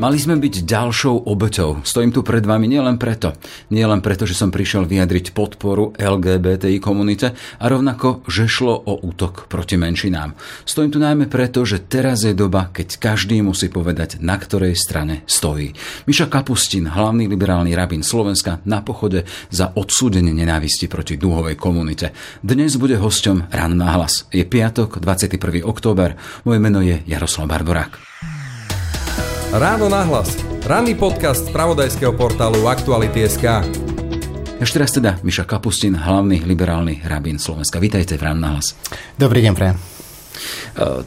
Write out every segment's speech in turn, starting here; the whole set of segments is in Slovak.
Mali sme byť ďalšou obeťou. Stojím tu pred vami nielen preto. Nie len preto, že som prišiel vyjadriť podporu LGBTI komunite a rovnako, že šlo o útok proti menšinám. Stojím tu najmä preto, že teraz je doba, keď každý musí povedať, na ktorej strane stojí. Miša Kapustin, hlavný liberálny rabín Slovenska, na pochode za odsúdenie nenávisti proti dúhovej komunite. Dnes bude hosťom Ran na hlas. Je piatok, 21. október. Moje meno je Jaroslav Barborák. Ráno nahlas. Ranný podcast z pravodajského portálu Aktuality.sk. Ešte raz teda Miša Kapustin, hlavný liberálny rabín Slovenska. Vítajte v Ráno nahlas. Dobrý deň, pre.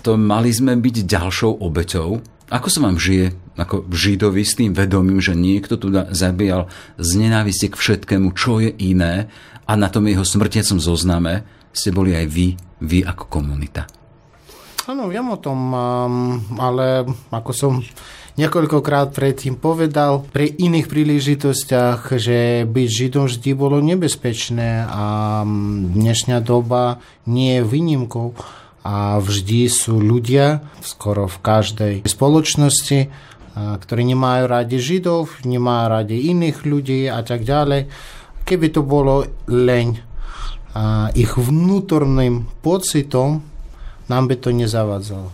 To mali sme byť ďalšou obeťou. Ako sa vám žije ako židovi s tým vedomím, že niekto tu zabíjal z nenávisti k všetkému, čo je iné a na tom jeho smrtiacom zozname ste boli aj vy, vy ako komunita? Áno, viem o tom, ale ako som niekoľkokrát predtým povedal pri iných príležitostiach, že byť Židom vždy bolo nebezpečné a dnešná doba nie je výnimkou a vždy sú ľudia, skoro v každej spoločnosti, ktorí nemajú radi Židov, nemajú radi iných ľudí a tak ďalej. Keby to bolo len ich vnútorným pocitom, nám by to nezavadzalo.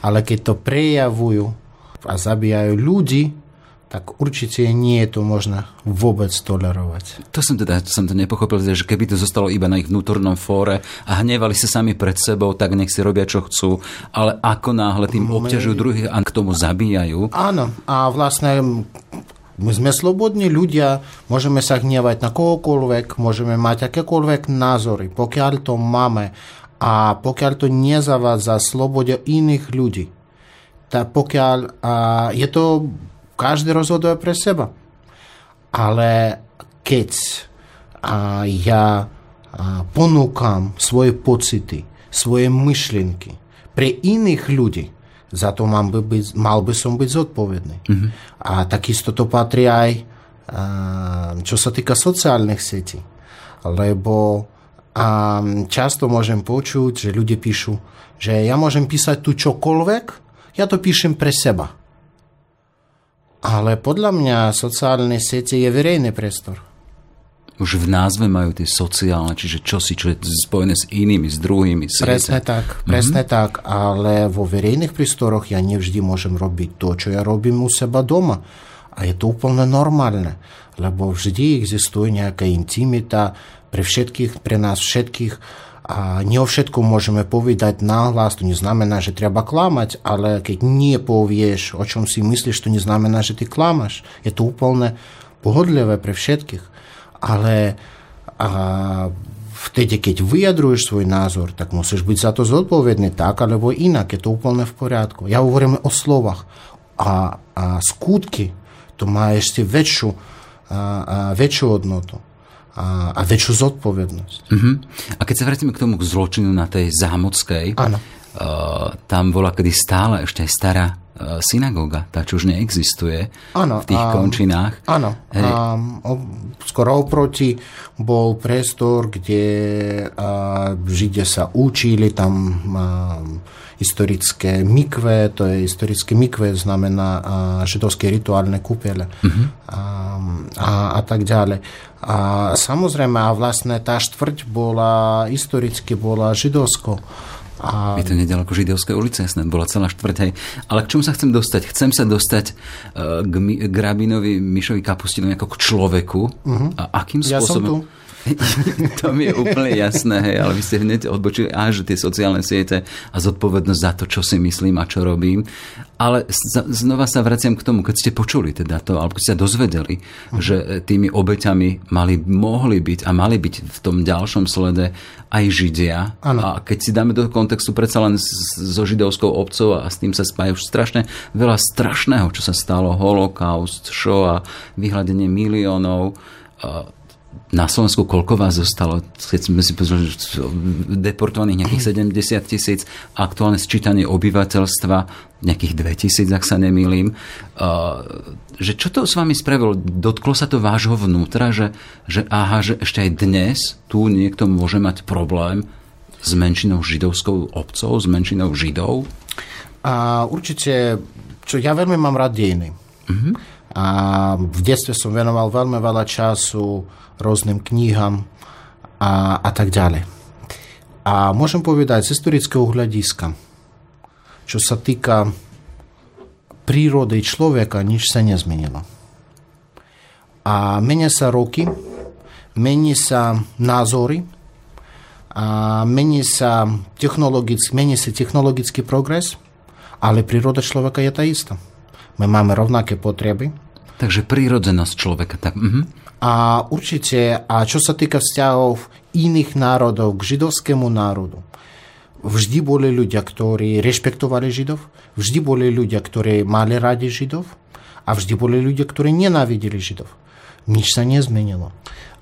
Ale keď to prejavujú a zabíjajú ľudí, tak určite nie je to možné vôbec tolerovať. To som teda som to nepochopil, že keby to zostalo iba na ich vnútornom fóre a hnevali sa sami pred sebou, tak nech si robia, čo chcú, ale ako náhle tým obťažujú druhých a k tomu zabíjajú. Áno, a vlastne my sme slobodní ľudia, môžeme sa hnevať na kohokoľvek, môžeme mať akékoľvek názory, pokiaľ to máme a pokiaľ to nezavádza slobode iných ľudí tak pokiaľ a je to, každý rozhoduje pre seba. Ale keď a ja a ponúkam svoje pocity, svoje myšlienky pre iných ľudí, za to mám by byť, mal by som byť zodpovedný. Mm-hmm. A takisto to patrí aj a, čo sa týka sociálnych sietí. Lebo a, často môžem počuť, že ľudia píšu, že ja môžem písať tu čokoľvek, ja to píšem pre seba. Ale podľa mňa sociálne siete je verejný priestor. Už v názve majú tie sociálne, čiže čosi, čo je spojené s inými, s druhými. Siete. Presne tak, presne mm-hmm. tak, ale vo verejných prístoroch ja nevždy môžem robiť to, čo ja robím u seba doma. A je to úplne normálne, lebo vždy existuje nejaká intimita pre všetkých, pre nás všetkých a nie o všetkom môžeme povedať nahlas, to neznamená, že treba klamať, ale keď nie povieš, o čom si myslíš, to neznamená, že ty klamaš. Je to úplne pohodlivé pre všetkých. Ale a vtedy, keď vyjadruješ svoj názor, tak musíš byť za to zodpovedný tak, alebo inak. Je to úplne v poriadku. Ja hovorím o slovách. A, a skutky, to má ešte väčšiu, a, a väčšiu hodnotu a, a väčšiu zodpovednosť. Uh-huh. A keď sa vrátime k tomu k zločinu na tej zámockej, Áno. Uh, tam bola kedy stále ešte aj stará uh, synagóga, tá čo už neexistuje ano, v tých um, končinách. Áno, um, skoro oproti bol priestor, kde uh, Židia sa učili, tam uh, historické mikve, to je historické mikve, znamená židovské rituálne kúpele uh-huh. a, a, a tak ďalej. A samozrejme, a vlastne tá štvrť bola historicky bola židovskou. A... Je to nedaleko Židovské ulice, jasné, bola celá štvrť. Hej. Ale k čomu sa chcem dostať? Chcem sa dostať uh, k, k Rabinovi Mišovi Kapustinovi ako k človeku. Uh-huh. A akým spôsobom... Ja som tu. to mi je úplne jasné, hej, ale vy ste hneď odbočili, až tie sociálne siete a zodpovednosť za to, čo si myslím a čo robím. Ale znova sa vraciam k tomu, keď ste počuli teda to, alebo keď ste dozvedeli, uh-huh. že tými obeťami mali, mohli byť a mali byť v tom ďalšom slede aj Židia. Ano. A keď si dáme do kontextu predsa len so židovskou obcov a s tým sa spája už strašne veľa strašného, čo sa stalo, holokaust, Shoah, vyhľadenie miliónov, na Slovensku koľko vás zostalo? Keď sme si pozreli, deportovaných nejakých 70 tisíc, aktuálne sčítanie obyvateľstva nejakých 2 tisíc, ak sa nemýlim. Že čo to s vami spravilo? Dotklo sa to vášho vnútra, že, že aha, že ešte aj dnes tu niekto môže mať problém s menšinou židovskou obcov, s menšinou židov? A určite, čo ja veľmi mám rád dejiny. Uh-huh. A v detstve som venoval veľmi veľa času rôznym knihám a, a tak ďalej. A môžem povedať z historického hľadiska, čo sa týka prírody človeka, nič sa nezmenilo. A menia sa roky, mení sa názory, a mení sa technologický, mení sa technologický progres, ale príroda človeka je tá istá. My máme rovnaké potreby. Takže prírodzenosť človeka. Tak, uh-huh. A určite, a čo sa týka vzťahov iných národov k židovskému národu, vždy boli ľudia, ktorí rešpektovali židov, vždy boli ľudia, ktorí mali radi židov a vždy boli ľudia, ktorí nenávideli židov. Nič sa nezmenilo.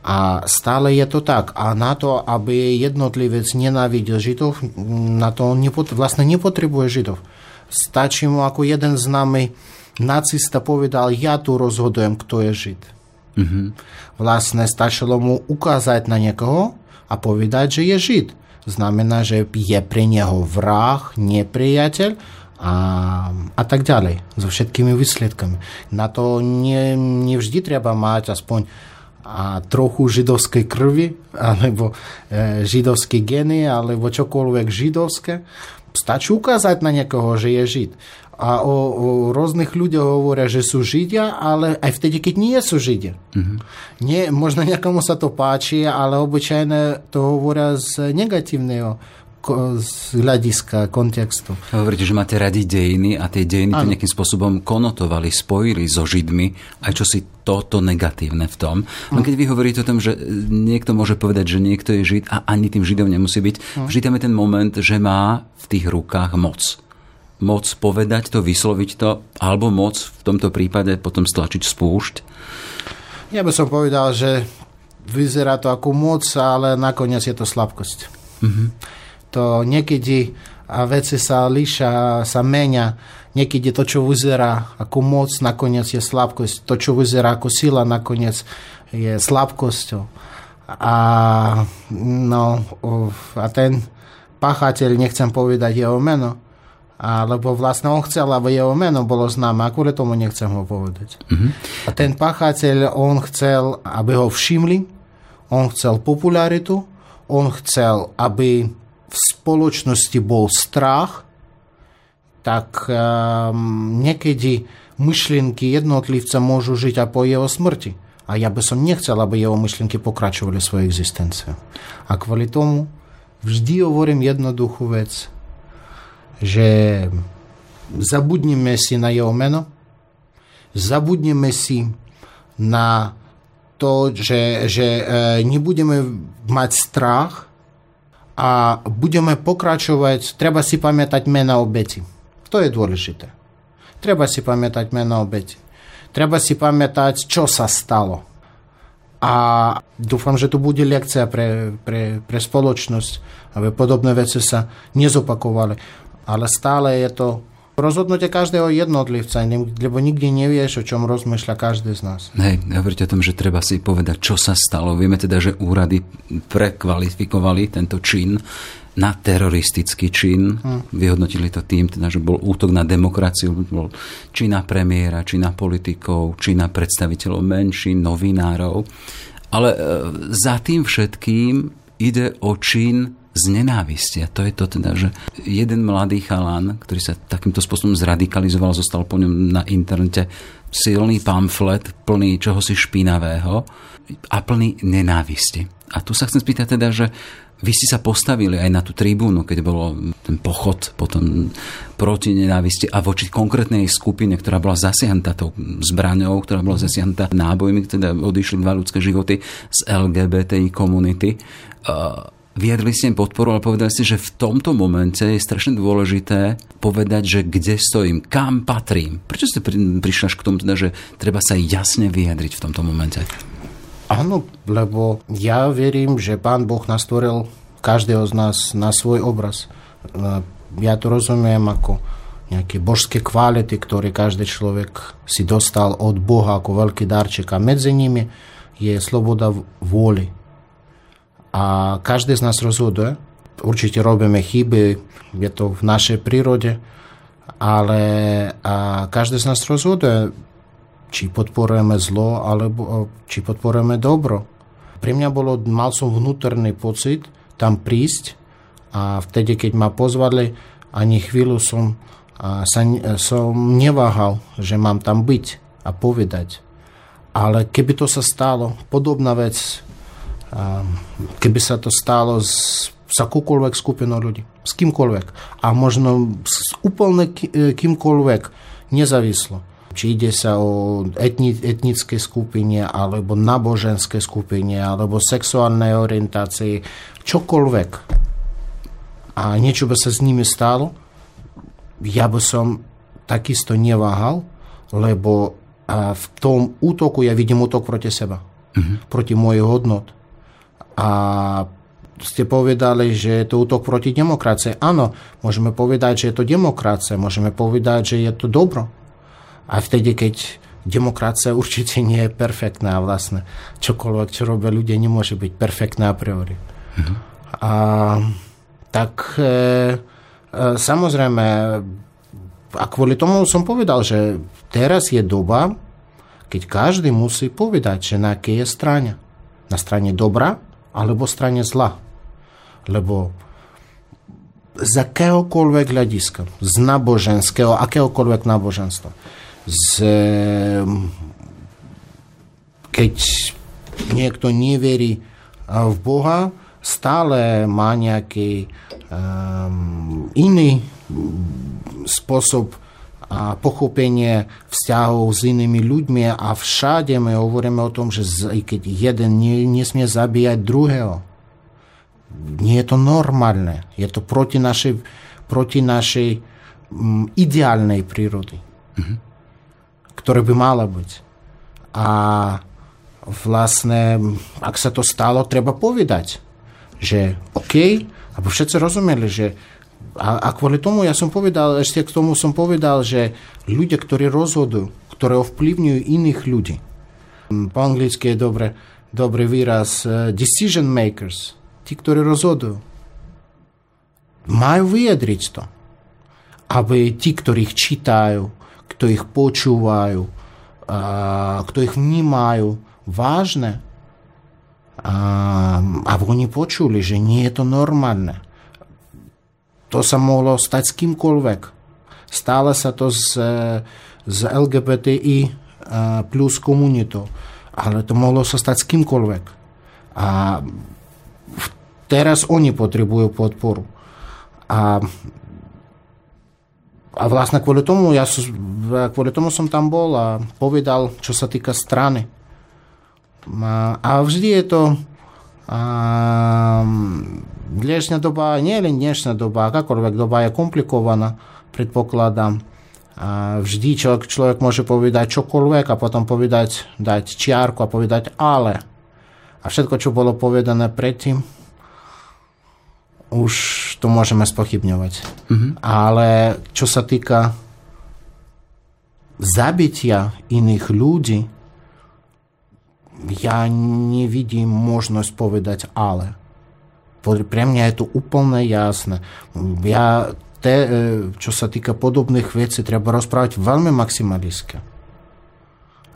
A stále je to tak. A na to, aby jednotlivec nenávidel židov, na to on nepot- vlastne nepotrebuje židov. Stačí mu, ako jeden známy nacista povedal, ja tu rozhodujem, kto je žid. Mm-hmm. Vlastne stačilo mu ukázať na niekoho a povedať, že je žid. Znamená, že je pre neho vrah, nepriateľ a, a tak ďalej. So všetkými výsledkami. Na to nie, nie vždy treba mať aspoň a trochu židovskej krvi, alebo e, židovské geny, alebo čokoľvek židovské. Stačí ukázať na niekoho, že je žid. A o, o rôznych ľuďoch hovoria, že sú židia, ale aj vtedy, keď nie sú židia. Mm-hmm. Nie, možno niekomu sa to páči, ale obyčajne to hovoria z negatívneho z hľadiska kontextu. Hovoríte, že máte radi dejiny a tie dejiny to nejakým spôsobom konotovali, spojili so Židmi, aj čo si toto negatívne v tom. Len keď vy hovoríte o tom, že niekto môže povedať, že niekto je Žid a ani tým Židom nemusí byť, vždy tam je ten moment, že má v tých rukách moc. Moc povedať to, vysloviť to, alebo moc v tomto prípade potom stlačiť spúšť. Ja by som povedal, že vyzerá to ako moc, ale nakoniec je to slabkosť. Mm-hmm to niekedy a veci sa líša, sa menia. Niekedy to, čo vyzerá ako moc, nakoniec je slabkosť. To, čo vyzerá ako sila, nakoniec je slabkosťou. A, no, a ten páchateľ, nechcem povedať jeho meno, alebo vlastne on chcel, aby jeho meno bolo známe a kvôli tomu nechcem ho povedať. Mm-hmm. A ten páchateľ, on chcel, aby ho všimli, on chcel popularitu, on chcel, aby v spoločnosti bol strach, tak um, niekedy myšlienky jednotlivca môžu žiť aj po jeho smrti. A ja by som nechcel, aby jeho myšlienky pokračovali svoju existenciu. A kvôli tomu vždy hovorím jednoduchú vec, že zabudneme si na jeho meno, zabudneme si na to, že, že e, nebudeme mať strach, a budeme pokračovať, treba si pamätať mena obeti. To je dôležité. Treba si pamätať mena obeti. Treba si pamätať, čo sa stalo. A dúfam, že to bude lekcia pre, pre, pre spoločnosť, aby podobné veci sa nezopakovali. Ale stále je to rozhodnutie každého jednotlivca, lebo nikdy nevieš, o čom rozmýšľa každý z nás. Hej, hovoríte o tom, že treba si povedať, čo sa stalo. Vieme teda, že úrady prekvalifikovali tento čin na teroristický čin. Hmm. Vyhodnotili to tým, teda, že bol útok na demokraciu, bol či na premiéra, či na politikov, či na predstaviteľov menšín, novinárov. Ale e, za tým všetkým ide o čin z nenávisti. A to je to teda, že jeden mladý chalán, ktorý sa takýmto spôsobom zradikalizoval, zostal po ňom na internete silný pamflet plný čohosi špinavého a plný nenávisti. A tu sa chcem spýtať teda, že vy ste sa postavili aj na tú tribúnu, keď bolo ten pochod potom proti nenávisti a voči konkrétnej skupine, ktorá bola zasiahnutá tou zbraňou, ktorá bola zasiahnutá nábojmi, teda odišli dva ľudské životy z LGBTI komunity vyjadrili ste im podporu, ale povedali ste, že v tomto momente je strašne dôležité povedať, že kde stojím, kam patrím. Prečo ste prišli až k tomu, teda, že treba sa jasne vyjadriť v tomto momente? Áno, lebo ja verím, že Pán Boh nás stvoril každého z nás na svoj obraz. Ja to rozumiem ako nejaké božské kvality, ktoré každý človek si dostal od Boha ako veľký darček. A medzi nimi je sloboda vôly a každý z nás rozhoduje, určite robíme chyby, je to v našej prírode, ale každý z nás rozhoduje, či podporujeme zlo, alebo či podporujeme dobro. Pre mňa bolo, mal som vnútorný pocit tam prísť a vtedy, keď ma pozvali, ani chvíľu som, sa, som neváhal, že mám tam byť a povedať. Ale keby to sa stalo, podobná vec, keby sa to stalo s, s akúkoľvek skupinou ľudí, s kýmkoľvek a možno s úplne kýmkoľvek, nezávislo. Či ide sa o etni, etnické skupine, alebo náboženské skupine, alebo sexuálnej orientácii, čokoľvek. A niečo by sa s nimi stalo, ja by som takisto neváhal, lebo v tom útoku ja vidím útok proti seba, uh-huh. proti mojej hodnot. A ste povedali, že je to útok proti demokracie. Áno, môžeme povedať, že je to demokracia, môžeme povedať, že je to dobro. A vtedy, keď demokracia určite nie je perfektná vlastne, čokoľvek, čo robia ľudia, nemôže byť perfektná a priori. Uh-huh. A tak e, e, samozrejme, a kvôli tomu som povedal, že teraz je doba, keď každý musí povedať, že na akej je strane. Na strane dobra alebo strane zla. Lebo z akéhokoľvek hľadiska, z náboženského, akéhokoľvek náboženstva, z, keď niekto neverí v Boha, stále má nejaký um, iný spôsob a pochopenie vzťahov s inými ľuďmi a všade my hovoríme o tom, že keď jeden nesmie zabíjať druhého, nie je to normálne. Je to proti našej, proti našej um, ideálnej prírody, mm-hmm. ktorá by mala byť. A vlastne, ak sa to stalo, treba povedať, že OK, aby všetci rozumeli, že a, a kvôli tomu ja som povedal, ešte k tomu som povedal, že ľudia, ktorí rozhodujú, ktoré ovplyvňujú iných ľudí, po anglicky je dobre, dobrý výraz uh, decision makers, tí, ktorí rozhodujú, majú vyjadriť to. Aby tí, ktorých čítajú, kto ich počúvajú, uh, kto ich vnímajú vážne, uh, aby oni počuli, že nie je to normálne to sa mohlo stať s kýmkoľvek. Stále sa to z, z LGBTI e, plus komunitou. Ale to mohlo sa stať s kýmkoľvek. A teraz oni potrebujú podporu. A, a vlastne kvôli tomu, ja, kvôli tomu som tam bol a povedal, čo sa týka strany. A, a vždy je to a, dnešná doba, nie len dnešná doba, akákoľvek doba je komplikovaná, predpokladám. A vždy človek, človek môže povedať čokoľvek a potom povedať, dať čiarku a povedať ale. A všetko, čo bolo povedané predtým, už to môžeme spochybňovať. Mm-hmm. Ale čo sa týka zabitia iných ľudí, ja nevidím možnosť povedať ale. Pre mňa je to úplne jasné. Ja te, e, čo sa týka podobných vecí, treba rozprávať veľmi maximalisticky.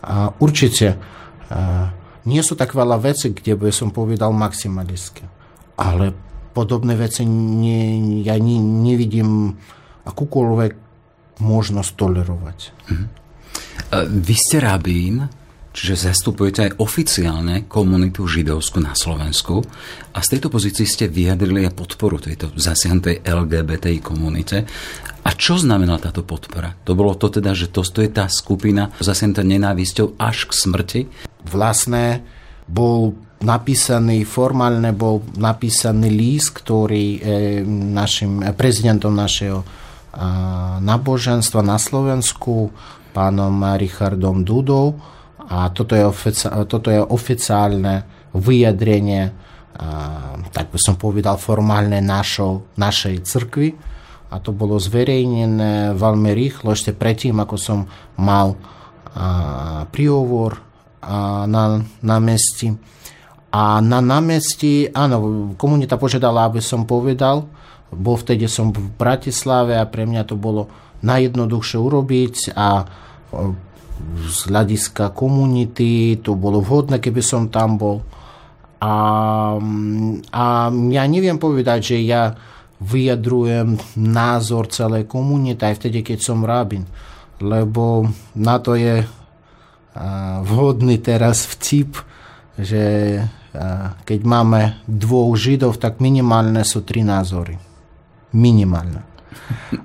A určite a, e, nie sú tak veľa vecí, kde by som povedal maximalisticky. Ale podobné veci nie, ja ne, nevidím akúkoľvek možnosť tolerovať. Mhm. Vy ste rabín, Čiže zastupujete aj oficiálne komunitu židovskú na Slovensku a z tejto pozícii ste vyjadrili aj podporu tejto zasiahnutej LGBTI komunite. A čo znamená táto podpora? To bolo to teda, že to, je tá skupina zasiahnutá nenávisťou až k smrti? Vlastne bol napísaný, formálne bol napísaný list, ktorý e, našim prezidentom našeho a, náboženstva na Slovensku, pánom Richardom Dudou, a toto je, ofici- toto je oficiálne vyjadrenie, a, tak by som povedal, formálne našo, našej cirkvi. A to bolo zverejnené veľmi rýchlo, ešte predtým, ako som mal a, príhovor a, na, na mesti. A na námestí, áno, komunita požiadala, aby som povedal, bol vtedy som v Bratislave a pre mňa to bolo najjednoduchšie urobiť a z hľadiska komunity to bolo vhodné, keby som tam bol. A, a ja neviem povedať, že ja vyjadrujem názor celej komunity aj vtedy, keď som rabin. Lebo na to je vhodný teraz vtip, že keď máme dvoch židov, tak minimálne sú tri názory. Minimálne.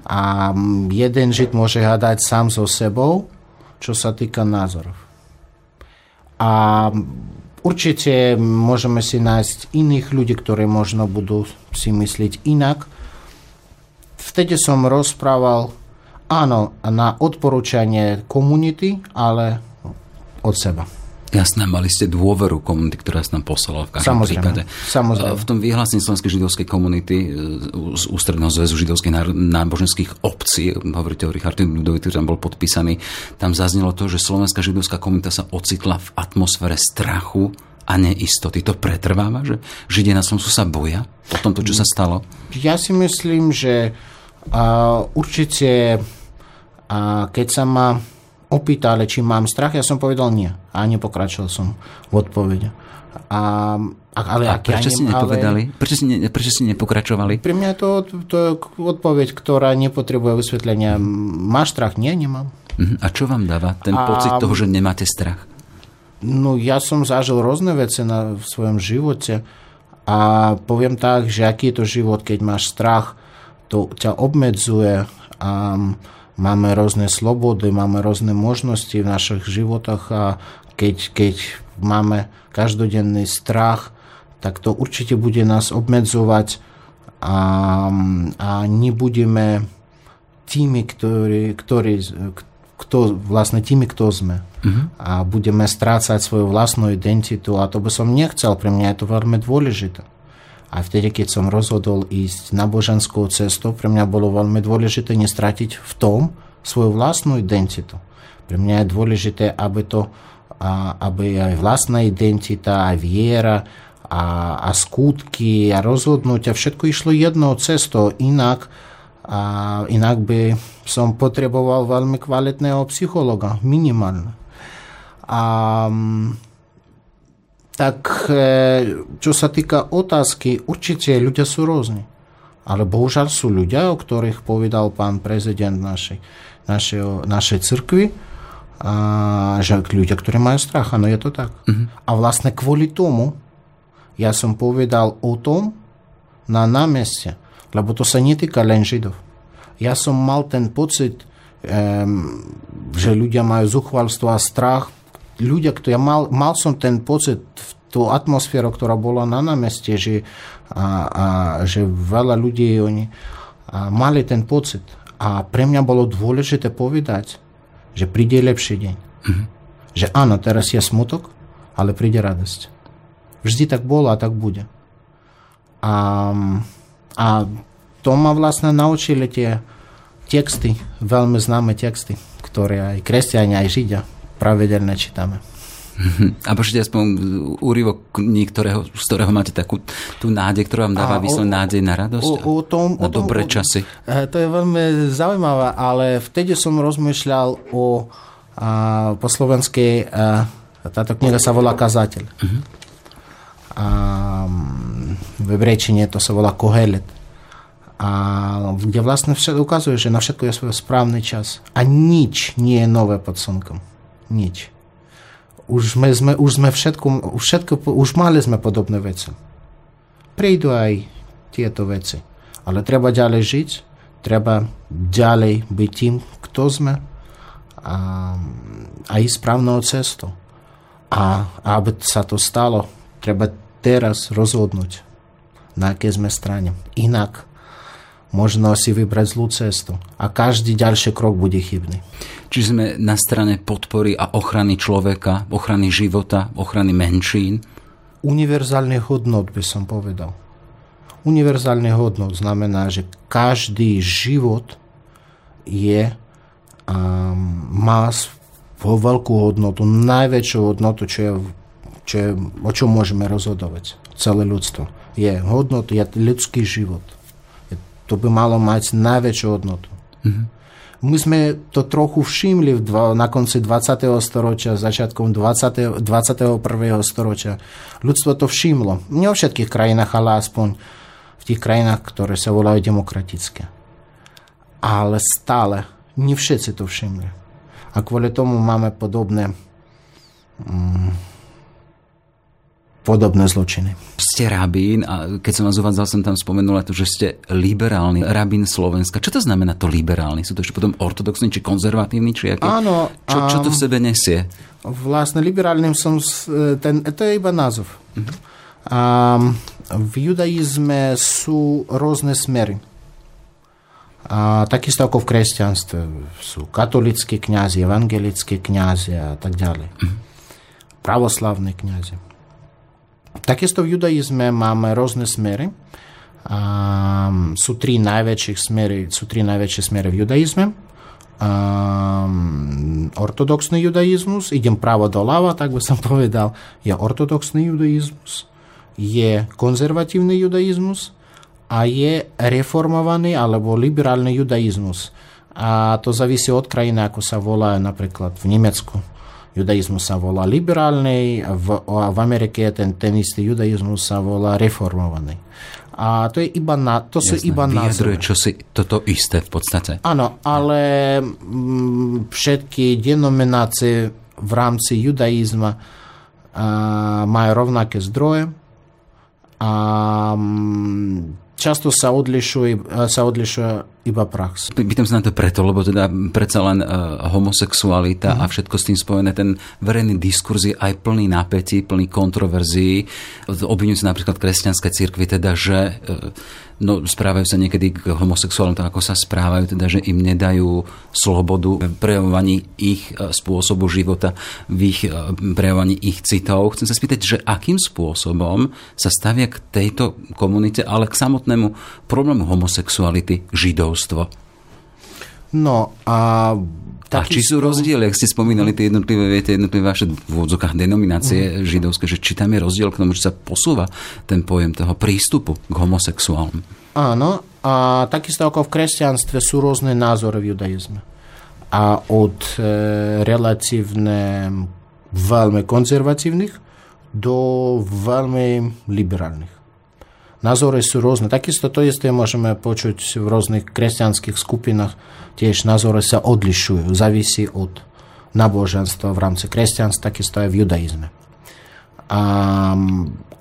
A jeden žid môže hádať sám so sebou, čo sa týka názorov. A určite môžeme si nájsť iných ľudí, ktorí možno budú si myslieť inak. Vtedy som rozprával, áno, na odporúčanie komunity, ale od seba. Jasné, mali ste dôveru komunity, ktorá sa nám poslala v každom samozrejme, prípade. Samozrejme. V tom vyhlásení Slovenskej židovskej komunity e, z Ústredného zväzu židovských náboženských obcí, hovoríte o Richardovi Ľudovi, ktorý tam bol podpísaný, tam zaznelo to, že Slovenská židovská komunita sa ocitla v atmosfére strachu a neistoty. To pretrváva, že Židia na Slovensku sa boja po tomto, čo sa stalo? Ja si myslím, že uh, určite uh, keď sa ma opýtali, či mám strach, ja som povedal nie. A nepokračoval som v odpovede. A, ale a prečo ja si nepovedali? Ale... Prečo, si ne, prečo si nepokračovali? Pre mňa to, to je odpoveď, ktorá nepotrebuje vysvetlenia. Máš strach? Nie, nemám. Mhm. A čo vám dáva ten a, pocit toho, že nemáte strach? No ja som zažil rôzne veci na, v svojom živote a poviem tak, že aký je to život, keď máš strach, to ťa obmedzuje a máme rôzne slobody, máme rôzne možnosti v našich životoch a keď, keď máme každodenný strach, tak to určite bude nás obmedzovať a, a nebudeme tými, ktorí, ktorí, kto, vlastne tými, kto sme. Uh-huh. A budeme strácať svoju vlastnú identitu a to by som nechcel, pre mňa je to veľmi dôležité. A vtedy, keď som rozhodol ísť náboženskou cestou, pre mňa bolo veľmi dôležité nestratiť v tom svoju vlastnú identitu. Pre mňa je dôležité, aby to aby aj vlastná identita, aj viera a, a skutky a rozhodnutia, všetko išlo jednou cestou, inak a inak by som potreboval veľmi kvalitného psychologa, minimálne. A tak e, čo sa týka otázky, určite ľudia sú rôzni. Ale bohužiaľ sú ľudia, o ktorých povedal pán prezident našej, našej, našej cirkvi, a, že ľudia, ktorí majú strach, áno, je to tak. Uh-huh. A vlastne kvôli tomu ja som povedal o tom na námeste, lebo to sa netýka len Židov. Ja som mal ten pocit, um, že ľudia majú zuchvalstvo a strach ľudia, kto ja mal, mal som ten pocit v tú atmosféru, ktorá bola na námeste, že, a, a, že veľa ľudí oni a, mali ten pocit. A pre mňa bolo dôležité povedať, že príde lepší deň. Mm-hmm. Že áno, teraz je smutok, ale príde radosť. Vždy tak bolo a tak bude. A, a to ma vlastne naučili tie texty, veľmi známe texty, ktoré aj kresťania, aj židia pravidelne čítame. A počujte aspoň úryvok niektorého, z ktorého máte takú tú nádej, ktorá vám dáva vyslovene nádej na radosť? O, o tom, na o tom, dobré časy? E, to je veľmi zaujímavé, ale vtedy som rozmýšľal o a, po slovenskej, a, táto kniha sa volá Kazateľ. Uh-huh. A, v hebrejčine to sa volá Kohelet. A kde vlastne ukazuje, že na všetko je svoj správny čas. A nič nie je nové pod slnkom nič. Už sme, sme, už sme všetko, všetko, už mali sme podobné veci. Prídu aj tieto veci. Ale treba ďalej žiť, treba ďalej byť tým, kto sme a, a ísť správnou cestou. A aby sa to stalo, treba teraz rozhodnúť, na aké sme strane. Inak možno si vybrať zlú cestu a každý ďalší krok bude chybný. Čiže sme na strane podpory a ochrany človeka, ochrany života, ochrany menšín? Univerzálny hodnot by som povedal. Univerzálny hodnot znamená, že každý život je um, má vo veľkú hodnotu, najväčšiu hodnotu, čo je čo je, o čom môžeme rozhodovať, celé ľudstvo, je hodnotu, je ľudský život. To by malo mať najväčšiu hodnotu. Mm-hmm. My sme to trochu všimli na konci 20. storočia, začiatkom 20. 21. storočia. Ľudstvo to všimlo. Nie vo všetkých krajinách, ale aspoň v tých krajinách, ktoré sa volajú demokratické. Ale stále, nie všetci to všimli. A kvôli tomu máme podobné mm, podobné zločiny. Ste rabín a keď som vás uvádzal, som tam spomenul to, že ste liberálny rabín Slovenska. Čo to znamená to liberálny? Sú to ešte potom ortodoxní či konzervatívni? Či aký? Áno. Čo, čo to v sebe nesie? Vlastne liberálnym som, ten, to je iba názov. Uh-huh. A v judaizme sú rôzne smery. A takisto ako v kresťanstve sú katolickí kňazi, evangelickí kňazi a tak ďalej. Uh-huh. Pravoslavní kňazi. Takisto v judaizme máme rôzne smery. Um, sú tri najväčšie smery, sú tri najväčšie smery v judaizme. Um, ortodoxný judaizmus, idem pravo do lava, tak by som povedal, je ortodoxný judaizmus, je konzervatívny judaizmus a je reformovaný alebo liberálny judaizmus. A to závisí od krajiny, ako sa volá napríklad v Nemecku judaizmus sa volá liberálny, v, v Amerike ten, ten istý judaizmus sa volá reformovaný. A to je iba na, to Jasné, sú iba názory. čo si toto isté v podstate. Áno, ale m, mm, všetky denominácie v rámci judaizma a, majú rovnaké zdroje a mm, často sa odlišuje, sa odlišuje iba prax. Pýtam sa na to preto, lebo teda predsa len uh, homosexualita mm-hmm. a všetko s tým spojené, ten verejný diskurs je aj plný napätí, plný kontroverzií. Obvinujú sa napríklad kresťanské církvy, teda, že uh, no, správajú sa niekedy k homosexuálom tak, ako sa správajú, teda, že im nedajú slobodu v prejavovaní ich uh, spôsobu života, v ich prejavovaní ich citov. Chcem sa spýtať, že akým spôsobom sa stavia k tejto komunite, ale k samotnému problému homosexuality židov židovstvo. No a a či sú rozdiely, ak ste spomínali tie jednotlivé, viete, jednotlivé vaše v úvodzokách denominácie mm. židovské, že či tam je rozdiel k tomu, že sa posúva ten pojem toho prístupu k homosexuálom? Áno, a takisto ako v kresťanstve sú rôzne názory v judaizme. A od e, relatívne veľmi konzervatívnych do veľmi liberálnych názory sú rôzne. Takisto to isté môžeme počuť v rôznych kresťanských skupinách. Tiež názory sa odlišujú. Závisí od náboženstva v rámci kresťanstva, takisto aj v judaizme. A,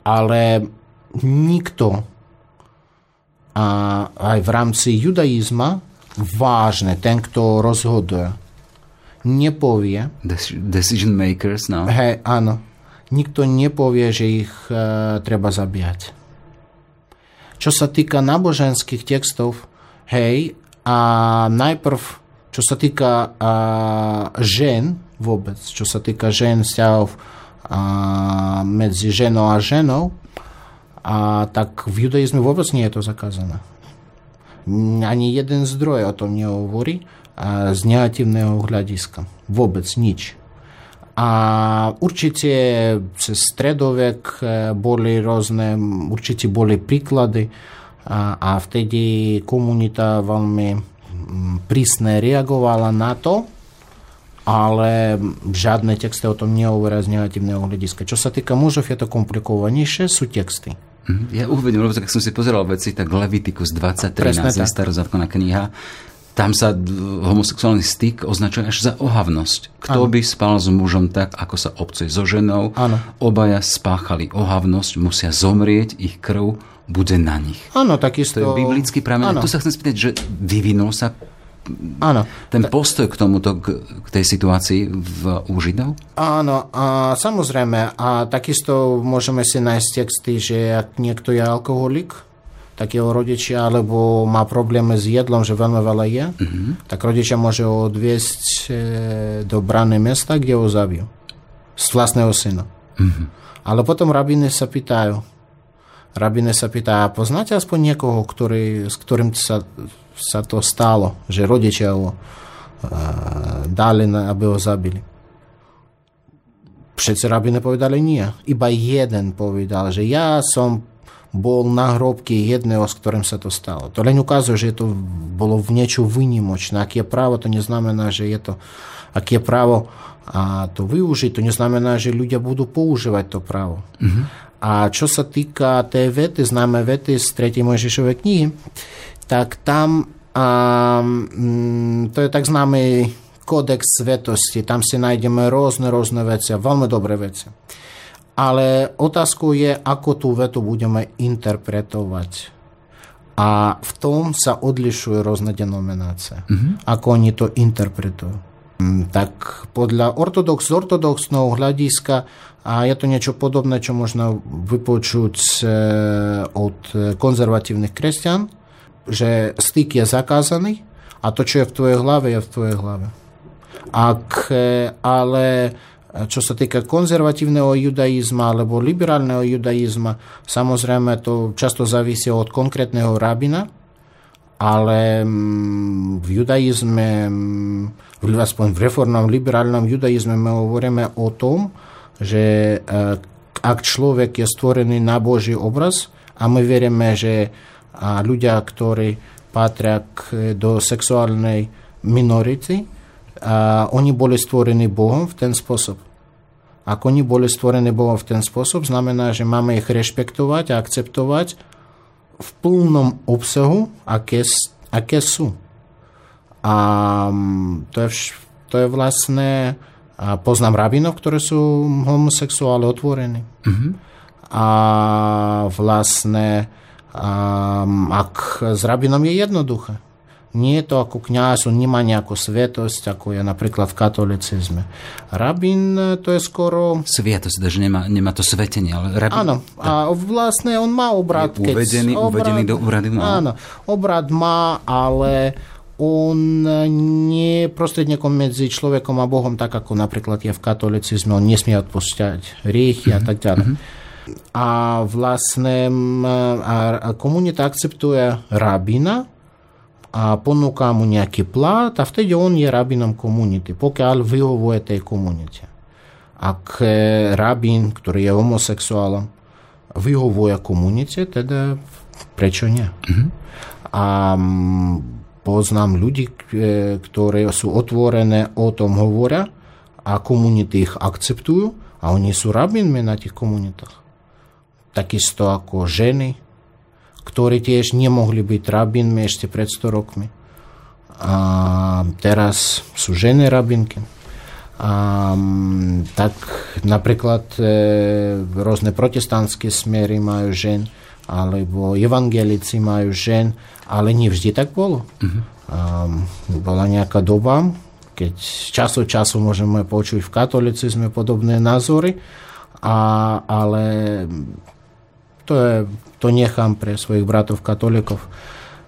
ale nikto a aj v rámci judaizma vážne, ten, kto rozhoduje, nepovie... Decision makers, no. Hej, áno. Nikto nepovie, že ich uh, treba zabíjať čo sa týka náboženských textov, hej, a najprv, čo sa týka a, žen vôbec, čo sa týka žen, vzťahov a, medzi ženou a ženou, a tak v judaizme vôbec nie je to zakázané. Ani jeden zdroj o tom nehovorí z negatívneho hľadiska. Vôbec nič. A určite cez stredovek e, boli rôzne, určite boli príklady a, a vtedy komunita veľmi prísne reagovala na to, ale žiadne texty o tom nehovoria z negatívneho hľadiska. Čo sa týka mužov, je to komplikovanejšie, sú texty. Mhm. Ja uvedem, lebo tak som si pozeral veci, tak Leviticus 23, starozákonná kniha, tam sa homosexuálny styk označuje až za ohavnosť. Kto ano. by spal s mužom tak, ako sa obcuje so ženou, ano. obaja spáchali ohavnosť, musia zomrieť, ich krv bude na nich. Áno, takisto. To je biblický pramen. Tu sa chcem spýtať, že vyvinul sa Áno. Ten postoj k tomuto, k, k tej situácii v, u Židov? Áno, a samozrejme. A takisto môžeme si nájsť texty, že ak niekto je alkoholik, tak jeho rodičia, alebo má problémy s jedlom, že veľmi veľa je, mm-hmm. tak rodičia môže odviesť e, do brané mesta, kde ho zabijú. Z vlastného syna. Mm-hmm. Ale potom rabíny sa pýtajú, rabíne sa pýtajú, a poznáte aspoň niekoho, ktorý, s ktorým sa, sa to stalo, že rodičia ho uh, dali, aby ho zabili. všetci rabine povedali nie. Iba jeden povedal, že ja som bol na hrobke jedného, s ktorým sa to stalo. To len ukazuje, že to bolo v niečo vynimočné. Ak je právo, to neznamená, že je to... Ak je právo a to využiť, to neznamená, že ľudia budú používať to právo. Uh-huh. A čo sa týka tej vety, známe vety z 3. Mojžišovej knihy, tak tam a, mm, to je tak známy kódex svetosti. Tam si nájdeme rôzne, rôzne veci veľmi dobré veci. Ale otázkou je, ako tú vetu budeme interpretovať. A v tom sa odlišujú rôzne denominácie. Mm-hmm. Ako oni to interpretujú. Mm, tak podľa ortodox, ortodoxného hľadiska a je to niečo podobné, čo možno vypočuť e, od konzervatívnych kresťan, že styk je zakázaný a to, čo je v tvojej hlave, je v tvojej hlave. Ak, e, ale čo sa týka konzervatívneho judaizma alebo liberálneho judaizma, samozrejme to často závisí od konkrétneho rabina, ale mm, v judaizme, mm, aspoň v reformnom liberálnom judaizme my hovoríme o tom, že e, ak človek je stvorený na Boží obraz a my veríme, že ľudia, ktorí patria do sexuálnej minority, oni boli stvorení Bohom v ten spôsob. Ak oni boli stvorení Bohom v ten spôsob, znamená, že máme ich rešpektovať a akceptovať v plnom obsahu, aké, aké sú. A to je, to je vlastne, a poznám rabinov, ktoré sú homosexuáli otvorení. Mm-hmm. A vlastne, a, ak s rabinom je jednoduché nie je to ako kňaz, on nemá nejakú svetosť, ako je napríklad v katolicizme. Rabín to je skoro... Sviatosť, že nemá, nemá to svetenie, ale rabín... Áno, a vlastne on má obrad. Je uvedený, obrad, uvedený do úrady. No. Áno, obrad má, ale on nie je prostredníkom medzi človekom a Bohom, tak ako napríklad je v katolicizme, on nesmie odpúšťať riechy mm-hmm. a mhm. tak ďalej. Mm-hmm. A vlastne a komunita akceptuje rabina, a ponúka mu nejaký plat a vtedy on je rabinom komunity, pokiaľ vyhovuje tej komunite. Ak rabín, ktorý je homosexuálom, vyhovuje komunite, teda prečo nie? Mm-hmm. A poznám ľudí, ktorí sú otvorené, o tom hovoria a komunity ich akceptujú a oni sú rabinmi na tých komunitách. Takisto ako ženy, ktorí tiež nemohli byť rabinmi ešte pred 100 rokmi. A teraz sú ženy rabinky. A, tak napríklad e, rôzne protestantské smery majú žen, alebo evangelici majú žen, ale nie vždy tak bolo. Uh-huh. A, bola nejaká doba, keď času času môžeme počuť v katolicizme podobné názory, a, ale to, je, to nechám pre svojich bratov katolíkov,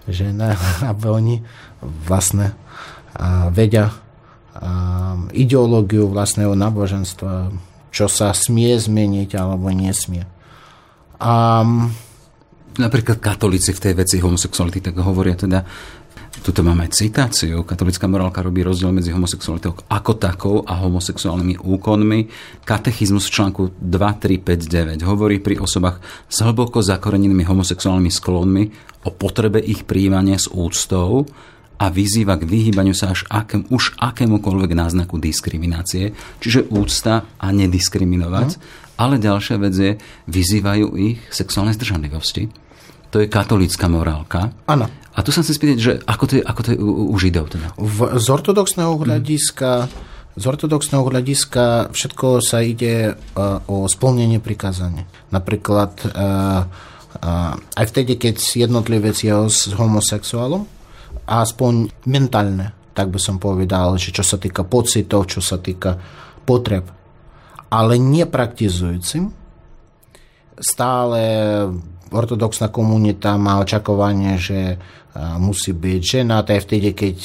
že ne, aby oni vlastne a, vedia a, ideológiu vlastného náboženstva, čo sa smie zmeniť alebo nesmie. A, Napríklad katolíci v tej veci homosexuality tak hovoria teda, Tuto máme citáciu. Katolická morálka robí rozdiel medzi homosexualitou ako takou a homosexuálnymi úkonmi. Katechizmus v článku 2359 hovorí pri osobách s hlboko zakorenenými homosexuálnymi sklonmi o potrebe ich príjmania s úctou a vyzýva k vyhýbaniu sa až akém, už akémukoľvek náznaku diskriminácie, čiže úcta a nediskriminovať. Mm. Ale ďalšia vec je, vyzývajú ich sexuálnej zdržanlivosti. To je katolická morálka. Áno. A tu sa chcem spýtať, že ako to je, ako to je u, u Židov teda? V, z ortodoxného mhm. hľadiska mm. Z ortodoxného hľadiska všetko sa ide uh, o splnenie prikázania. Napríklad uh, uh, aj vtedy, keď jednotlivec je s homosexuálom, aspoň mentálne, tak by som povedal, že čo sa týka pocitov, čo sa týka potreb, ale nepraktizujúcim, stále ortodoxná komunita má očakovanie, že musí byť ženatá aj vtedy, keď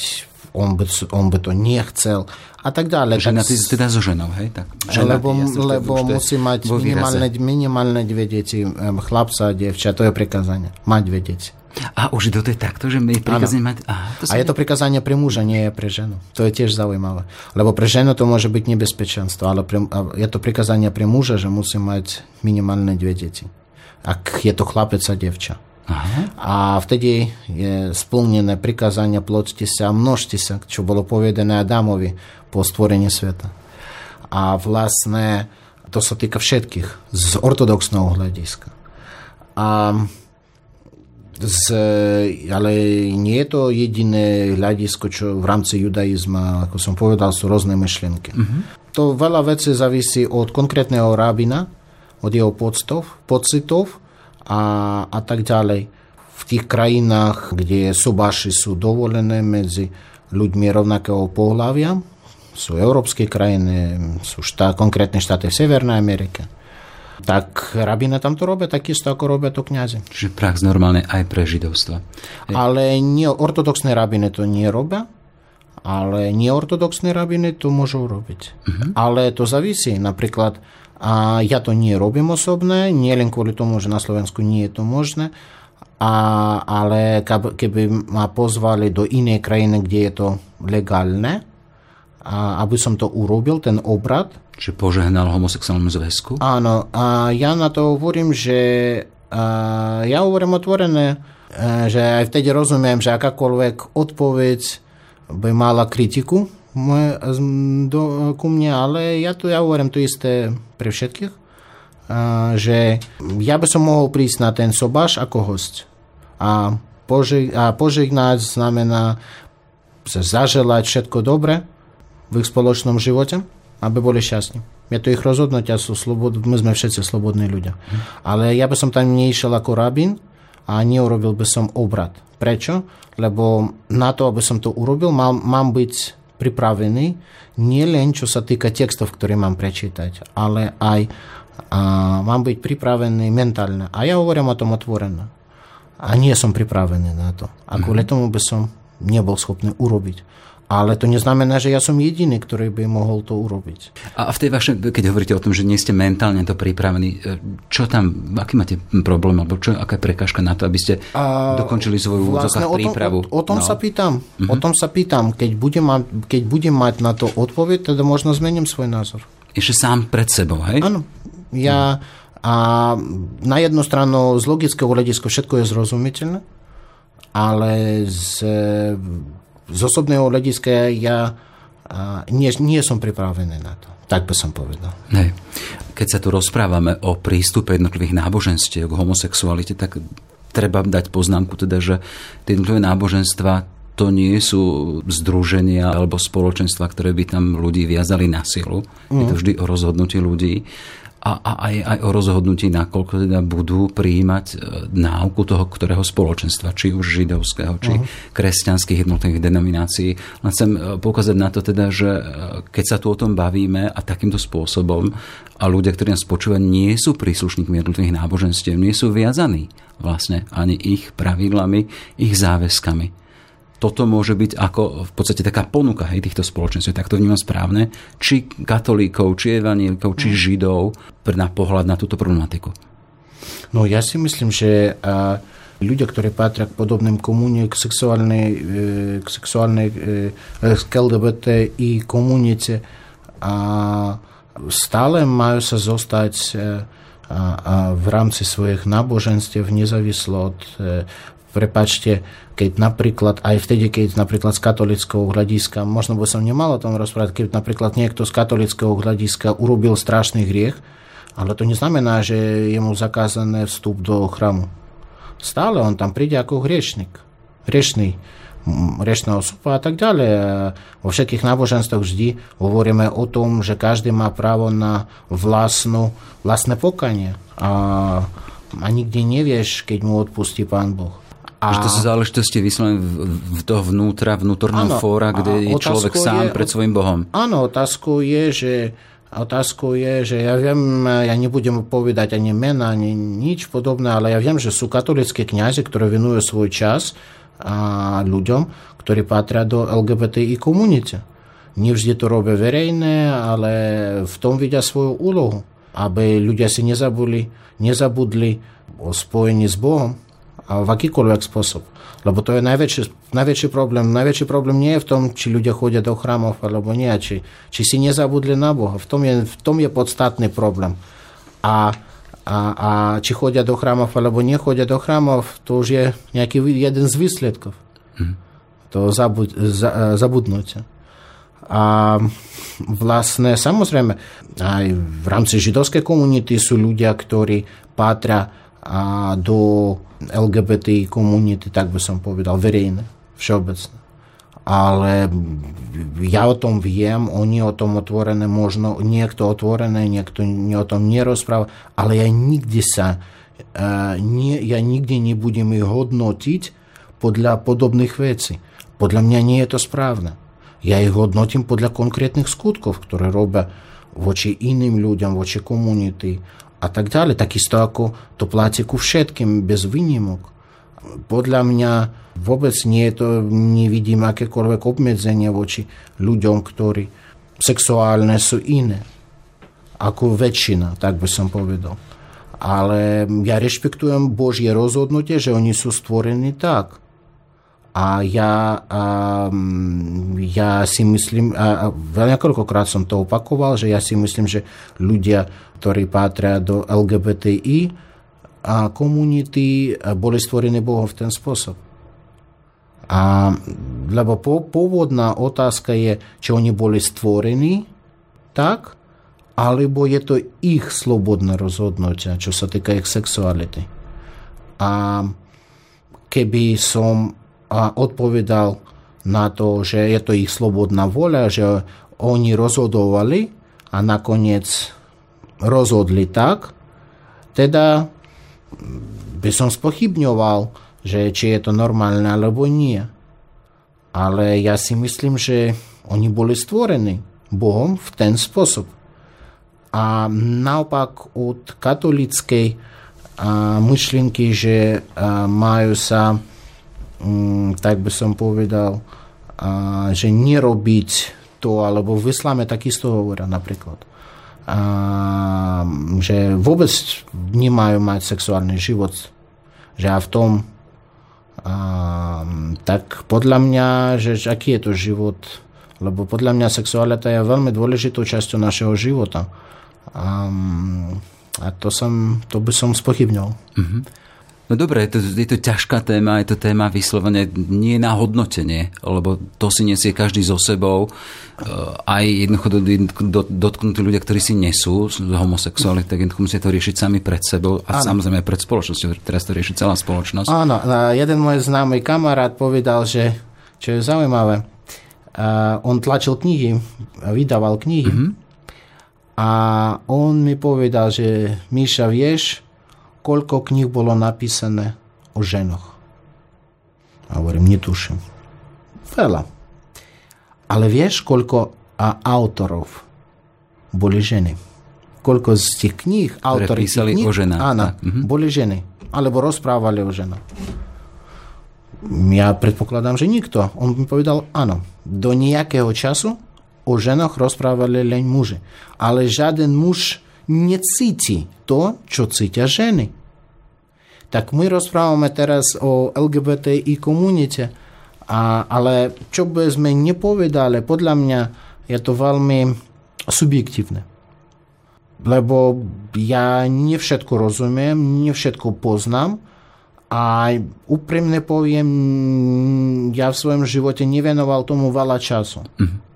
on by, on by to nechcel a tak ďalej. Ženatý teda so ženou, hej? Tak, ženatý, lebo jasne, lebo musí mať minimálne, minimálne dve deti, chlapca a devča, to je prikázanie, mať dve deti. A už do tej takto, že my prikazanie mať... Aha, to a je to prikazanie pre muža, nie pre ženu. To je tiež zaujímavé. Lebo pre ženu to môže byť nebezpečenstvo, ale pre, je to prikazanie pre muža, že musí mať minimálne dve deti. Ak je to chlapec a devča. Aha. A vtedy je splnené prikázanie ploďte sa a množte sa, čo bolo povedané Adamovi po stvorení sveta. A vlastne to sa týka všetkých z ortodoxného hľadiska. A z, ale nie je to jediné hľadisko, čo v rámci judaizma, ako som povedal, sú rôzne myšlienky. Uh-huh. To veľa vecí závisí od konkrétneho rabina, od jeho pocitov, pocitov a, a tak ďalej. V tých krajinách, kde sobáši sú dovolené medzi ľuďmi rovnakého pohľavia, sú európske krajiny, sú štát, konkrétne štáty v Severnej Amerike, tak rabína tam to robia takisto, ako robia to kňazi. Čiže prax normálne aj pre židovstvo. Ale nie, ortodoxné rabiny to nie robia, ale neortodoxné rabiny to môžu robiť. Uh-huh. Ale to závisí. Napríklad a ja to nie robím osobné, nie len kvôli tomu, že na Slovensku nie je to možné, a, ale keby ma pozvali do inej krajiny, kde je to legálne, a aby som to urobil, ten obrad. Čiže požehnal homosexuálnemu zväzku? Áno, a ja na to hovorím, že a ja hovorím otvorené, že aj vtedy rozumiem, že akákoľvek odpoveď by mala kritiku, moje, do, ku mne, ale ja tu ja hovorím to isté pre všetkých, že ja by som mohol prísť na ten sobáš ako host. A, požeg, a požehnať znamená zaželať všetko dobre v ich spoločnom živote, aby boli šťastní. Je to ich rozhodnutia, sú slobod, my sme všetci slobodní ľudia. Ale ja by som tam nešiel ako rabín a neurobil by som obrad. Prečo? Lebo na to, aby som to urobil, mám, mám byť pripravený nie len čo sa týka textov, ktoré mám prečítať, ale aj a, mám byť pripravený mentálne. A ja hovorím o tom otvorene. A nie som pripravený na to. A kvôli mhm. tomu by som nebol schopný urobiť. Ale to neznamená, že ja som jediný, ktorý by mohol to urobiť. A v tej vašej, keď hovoríte o tom, že nie ste mentálne to pripravení, e, čo tam, aký máte problém, alebo čo, aká je prekážka na to, aby ste a dokončili svoju vlastne o tom, prípravu? O, o tom no. sa pýtam. Uh-huh. O tom sa pýtam. Keď budem, mať, keď budem mať na to odpoveď, teda možno zmením svoj názor. Ešte sám pred sebou, hej? Áno. Ja, uh-huh. a na jednu stranu z logického hľadiska všetko je zrozumiteľné, ale z z osobného hľadiska ja nie, nie som pripravený na to. Tak by som povedal. Hej. Keď sa tu rozprávame o prístupe jednotlivých náboženstiev k homosexualite, tak treba dať poznámku teda, že tie jednotlivé náboženstva to nie sú združenia alebo spoločenstva, ktoré by tam ľudí viazali na silu. Mm. Je to mhm. vždy o rozhodnutí ľudí a, a aj, aj o rozhodnutí, nakoľko teda budú prijímať e, náuku toho, ktorého spoločenstva, či už židovského, či uh-huh. kresťanských jednotlivých denominácií. Len chcem e, poukázať na to teda, že e, keď sa tu o tom bavíme a takýmto spôsobom a ľudia, ktorí nás počúvajú, nie sú príslušníkmi jednotlivých náboženstiev, nie sú viazaní vlastne ani ich pravidlami, ich záväzkami toto môže byť ako v podstate taká ponuka hej, týchto spoločenstv, tak to vnímam správne, či katolíkov, či evanílikov, či mm. židov na pohľad na túto problematiku. No ja si myslím, že a, ľudia, ktorí patria k podobným komunie, k sexuálnej, e, k sexuálnej e, k LGBTI komunite a stále majú sa zostať e, a, a v rámci svojich náboženstiev nezávislo od prepačte, keď napríklad, aj vtedy, keď napríklad z katolického hľadiska, možno by som nemal o tom rozprávať, keď napríklad niekto z katolického hľadiska urobil strašný hriech, ale to neznamená, že je mu zakázané vstup do chramu. Stále on tam príde ako hriešnik. Hriešný riešná osoba a tak ďalej. Vo všetkých náboženstvách vždy hovoríme o tom, že každý má právo na vlastnú, vlastné pokanie. A, a nikdy nevieš, keď mu odpustí Pán Boh. A... Že to sú záležitosti vyslovene v toho vnútra, vnútorného áno, fóra, kde je človek sám je, pred svojim Bohom. Áno, otázkou je, že Otázkou je, že ja viem, ja nebudem povedať ani mena, ani nič podobné, ale ja viem, že sú katolické kňazi, ktoré venujú svoj čas a ľuďom, ktorí patria do LGBTI komunite. Nevždy to robia verejné, ale v tom vidia svoju úlohu, aby ľudia si nezabudli, nezabudli o spojení s Bohom v akýkoľvek spôsob. Lebo to je najväčší, najväčší problém. Najväčší problém nie je v tom, či ľudia chodia do chrámov alebo nie, či, či si nezabudli na Boha. V tom je, v tom je podstatný problém. A, a, a či chodia do chrámov alebo nechodia do chrámov, to už je nejaký jeden z výsledkov. Mm. To zabud, za, zabudnutia. A vlastne, samozrejme, aj v rámci židovskej komunity sú ľudia, ktorí patria do LGBT komunity, tak by som povedal, verejné, všeobecné. Ale ja o tom viem, oni o tom otvorené, možno niekto otvorené, niekto o tom nerozpráva, ale ja nikdy sa, nie, ja nikdy nebudem ich hodnotiť podľa podobných vecí. Podľa mňa nie je to správne. Ja ich hodnotím podľa konkrétnych skutkov, ktoré robia voči iným ľuďom, voči komunity a tak ďalej. Takisto ako to platí ku všetkým, bez výnimok. Podľa mňa vôbec nie to, nevidím akékoľvek obmedzenie voči ľuďom, ktorí sexuálne sú iné. Ako väčšina, tak by som povedal. Ale ja rešpektujem Božie rozhodnutie, že oni sú stvorení tak. A ja, a, ja si myslím, a, a niekoľkokrát som to opakoval, že ja si myslím, že ľudia, ktorí patria do LGBTI a komunity, boli stvorení Bohom v ten spôsob. A, lebo po, pôvodná otázka je, či oni boli stvorení tak, alebo je to ich slobodné rozhodnutie, čo sa týka ich sexuality. A keby som odpovedal na to, že je to ich slobodná voľa, že oni rozhodovali a nakoniec rozhodli tak, teda by som spochybňoval, že či je to normálne alebo nie. Ale ja si myslím, že oni boli stvorení Bohom v ten spôsob. A naopak od katolickej myšlienky, že majú sa Mm, tak by som povedal, že nerobiť to, alebo v islame takisto hovoria napríklad. Že vôbec nemajú mať sexuálny život. Že a v tom tak podľa mňa, že aký je to život? Lebo podľa mňa sexualita je veľmi dôležitou časťou našeho života. A, a to, som, to by som spochybňoval. Mm-hmm. No dobre, je to, je to ťažká téma, je to téma vyslovene nie na hodnotenie, lebo to si nesie každý so sebou. Eh, aj jednoducho dotknutí ľudia, ktorí si nesú homosexuáli, tak jednoducho musia to riešiť sami pred sebou a ano. samozrejme pred spoločnosťou. Teraz to rieši celá spoločnosť. Áno, jeden môj známy kamarát povedal, že čo je zaujímavé, on tlačil knihy, vydával knihy mm-hmm. a on mi povedal, že Míša, vieš, koľko kníh bolo napísané o ženoch. A hovorím, netuším. Veľa. Ale vieš, koľko a autorov boli ženy. Koľko z tých kníh, autori písali kníh, o ženách. Áno, mhm. boli ženy. Alebo rozprávali o ženách. Ja predpokladám, že nikto. On mi povedal, áno, do nejakého času o ženách rozprávali len muži. Ale žiaden muž necíti to, čo cítia ženy. Tak my rozprávame teraz o LGBTI komunite, a, ale čo by sme nepovedali, podľa mňa je to veľmi subjektívne. Lebo ja nie všetko rozumiem, nie všetko poznám a úprimne poviem, ja v svojom živote nevenoval tomu veľa času. Mm-hmm.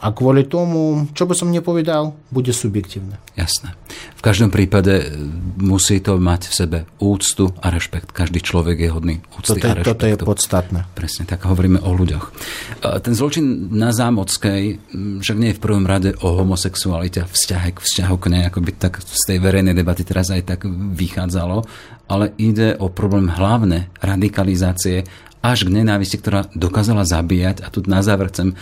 A kvôli tomu, čo by som nepovedal, bude subjektívne. Jasné. V každom prípade musí to mať v sebe úctu a rešpekt. Každý človek je hodný úcty toto, a rešpektu. Toto je podstatné. Presne tak, hovoríme o ľuďoch. Ten zločin na Zámockej však nie je v prvom rade o homosexualite, vzťahe k vzťahu k nej, ako by tak z tej verejnej debaty teraz aj tak vychádzalo, ale ide o problém hlavné radikalizácie až k nenávisti, ktorá dokázala zabíjať. A tu na záver chcem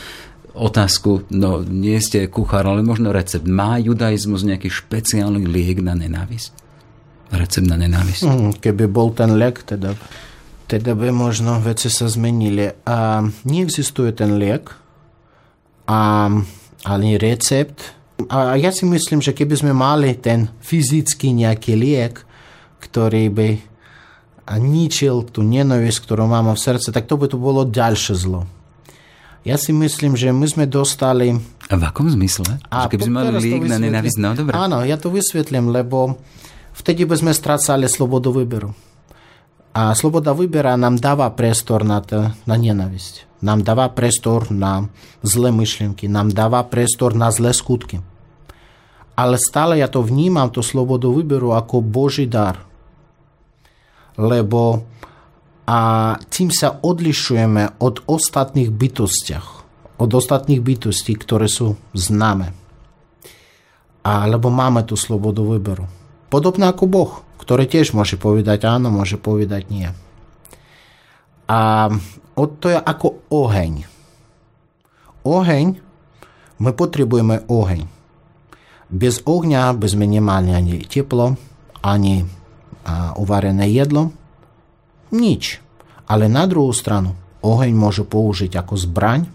otázku, no nie ste kuchár, ale možno recept. Má judaizmus nejaký špeciálny liek na nenávisť? Recept na nenávisť? Mm, keby bol ten liek, teda, teda by možno veci sa zmenili. A neexistuje ten liek, a, ani recept. A ja si myslím, že keby sme mali ten fyzický nejaký liek, ktorý by ničil tú nenávisť, ktorú mám v srdce, tak to by to bolo ďalšie zlo. Ja si myslím, že my sme dostali... A v akom zmysle? A že keby sme mali lík na nenávisť, no dobre. Áno, ja to vysvetlím, lebo vtedy by sme strácali slobodu výberu. A sloboda výbera nám dáva priestor na, to, na nenávisť. Nám dáva priestor na zlé myšlienky, nám dáva priestor na zlé skutky. Ale stále ja to vnímam, to slobodu výberu, ako Boží dar. Lebo a tým sa odlišujeme od ostatných bytostiach, od ostatných bytostí, ktoré sú známe. Alebo máme tú slobodu výberu. Podobne ako Boh, ktorý tiež môže povedať áno, môže povedať nie. A to je ako oheň. Oheň, my potrebujeme oheň. Bez ohňa sme nemali ani teplo, ani uvarené jedlo, nič. Ale na druhú stranu, oheň môže použiť ako zbraň,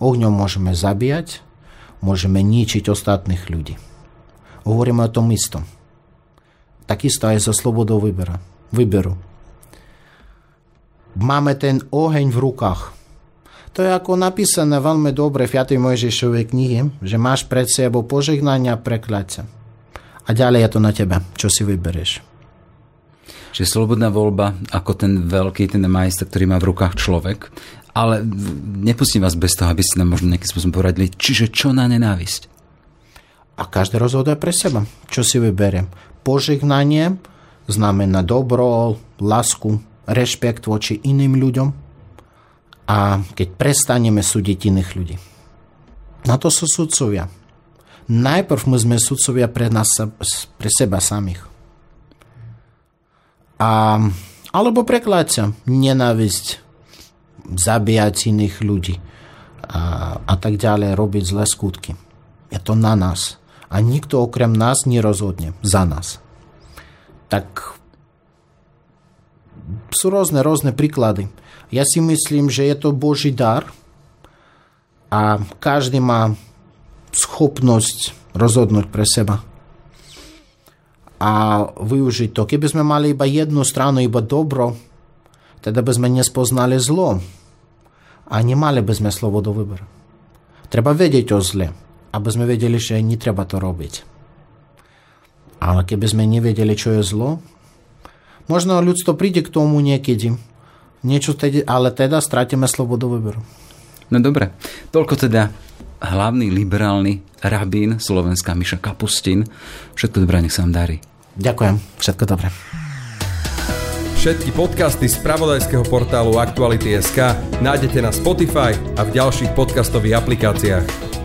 ohňom môžeme zabíjať, môžeme ničiť ostatných ľudí. Hovoríme o tom istom. Takisto aj so slobodou výbera, výberu. Máme ten oheň v rukách. To je ako napísané veľmi dobre v 5. Mojžišovej knihe, že máš pred sebou požehnania a prekľatia. A ďalej je to na tebe, čo si vyberieš. Čiže slobodná voľba ako ten veľký, ten majster, ktorý má v rukách človek. Ale nepustím vás bez toho, aby ste nám možno nejakým spôsobom poradili. Čiže čo na nenávisť? A každý rozhoduje pre seba. Čo si vyberiem? Požehnanie znamená dobro, lásku, rešpekt voči iným ľuďom. A keď prestaneme súdiť iných ľudí. Na to sú sudcovia. Najprv my sme sudcovia pre, nás, pre seba samých. A, alebo prekláďa nenávisť, zabíjať iných ľudí a, a tak ďalej, robiť zlé skutky. Je to na nás. A nikto okrem nás nerozhodne za nás. Tak sú rôzne, rôzne príklady. Ja si myslím, že je to Boží dar a každý má schopnosť rozhodnúť pre seba a využiť to. Keby sme mali iba jednu stranu, iba dobro, teda by sme nespoznali zlo a nemali by sme slobodu výberu. Treba vedieť o zle, aby sme vedeli, že netreba to robiť. Ale keby sme nevedeli, čo je zlo, možno ľudstvo príde k tomu niekedy, niečo tedy, ale teda stratíme slobodu výberu. No dobre, toľko teda hlavný liberálny rabín Slovenska Miša Kapustin. Všetko dobré, nech sa vám darí. Ďakujem, všetko dobré. Všetky podcasty z pravodajského portálu Aktuality.sk nájdete na Spotify a v ďalších podcastových aplikáciách.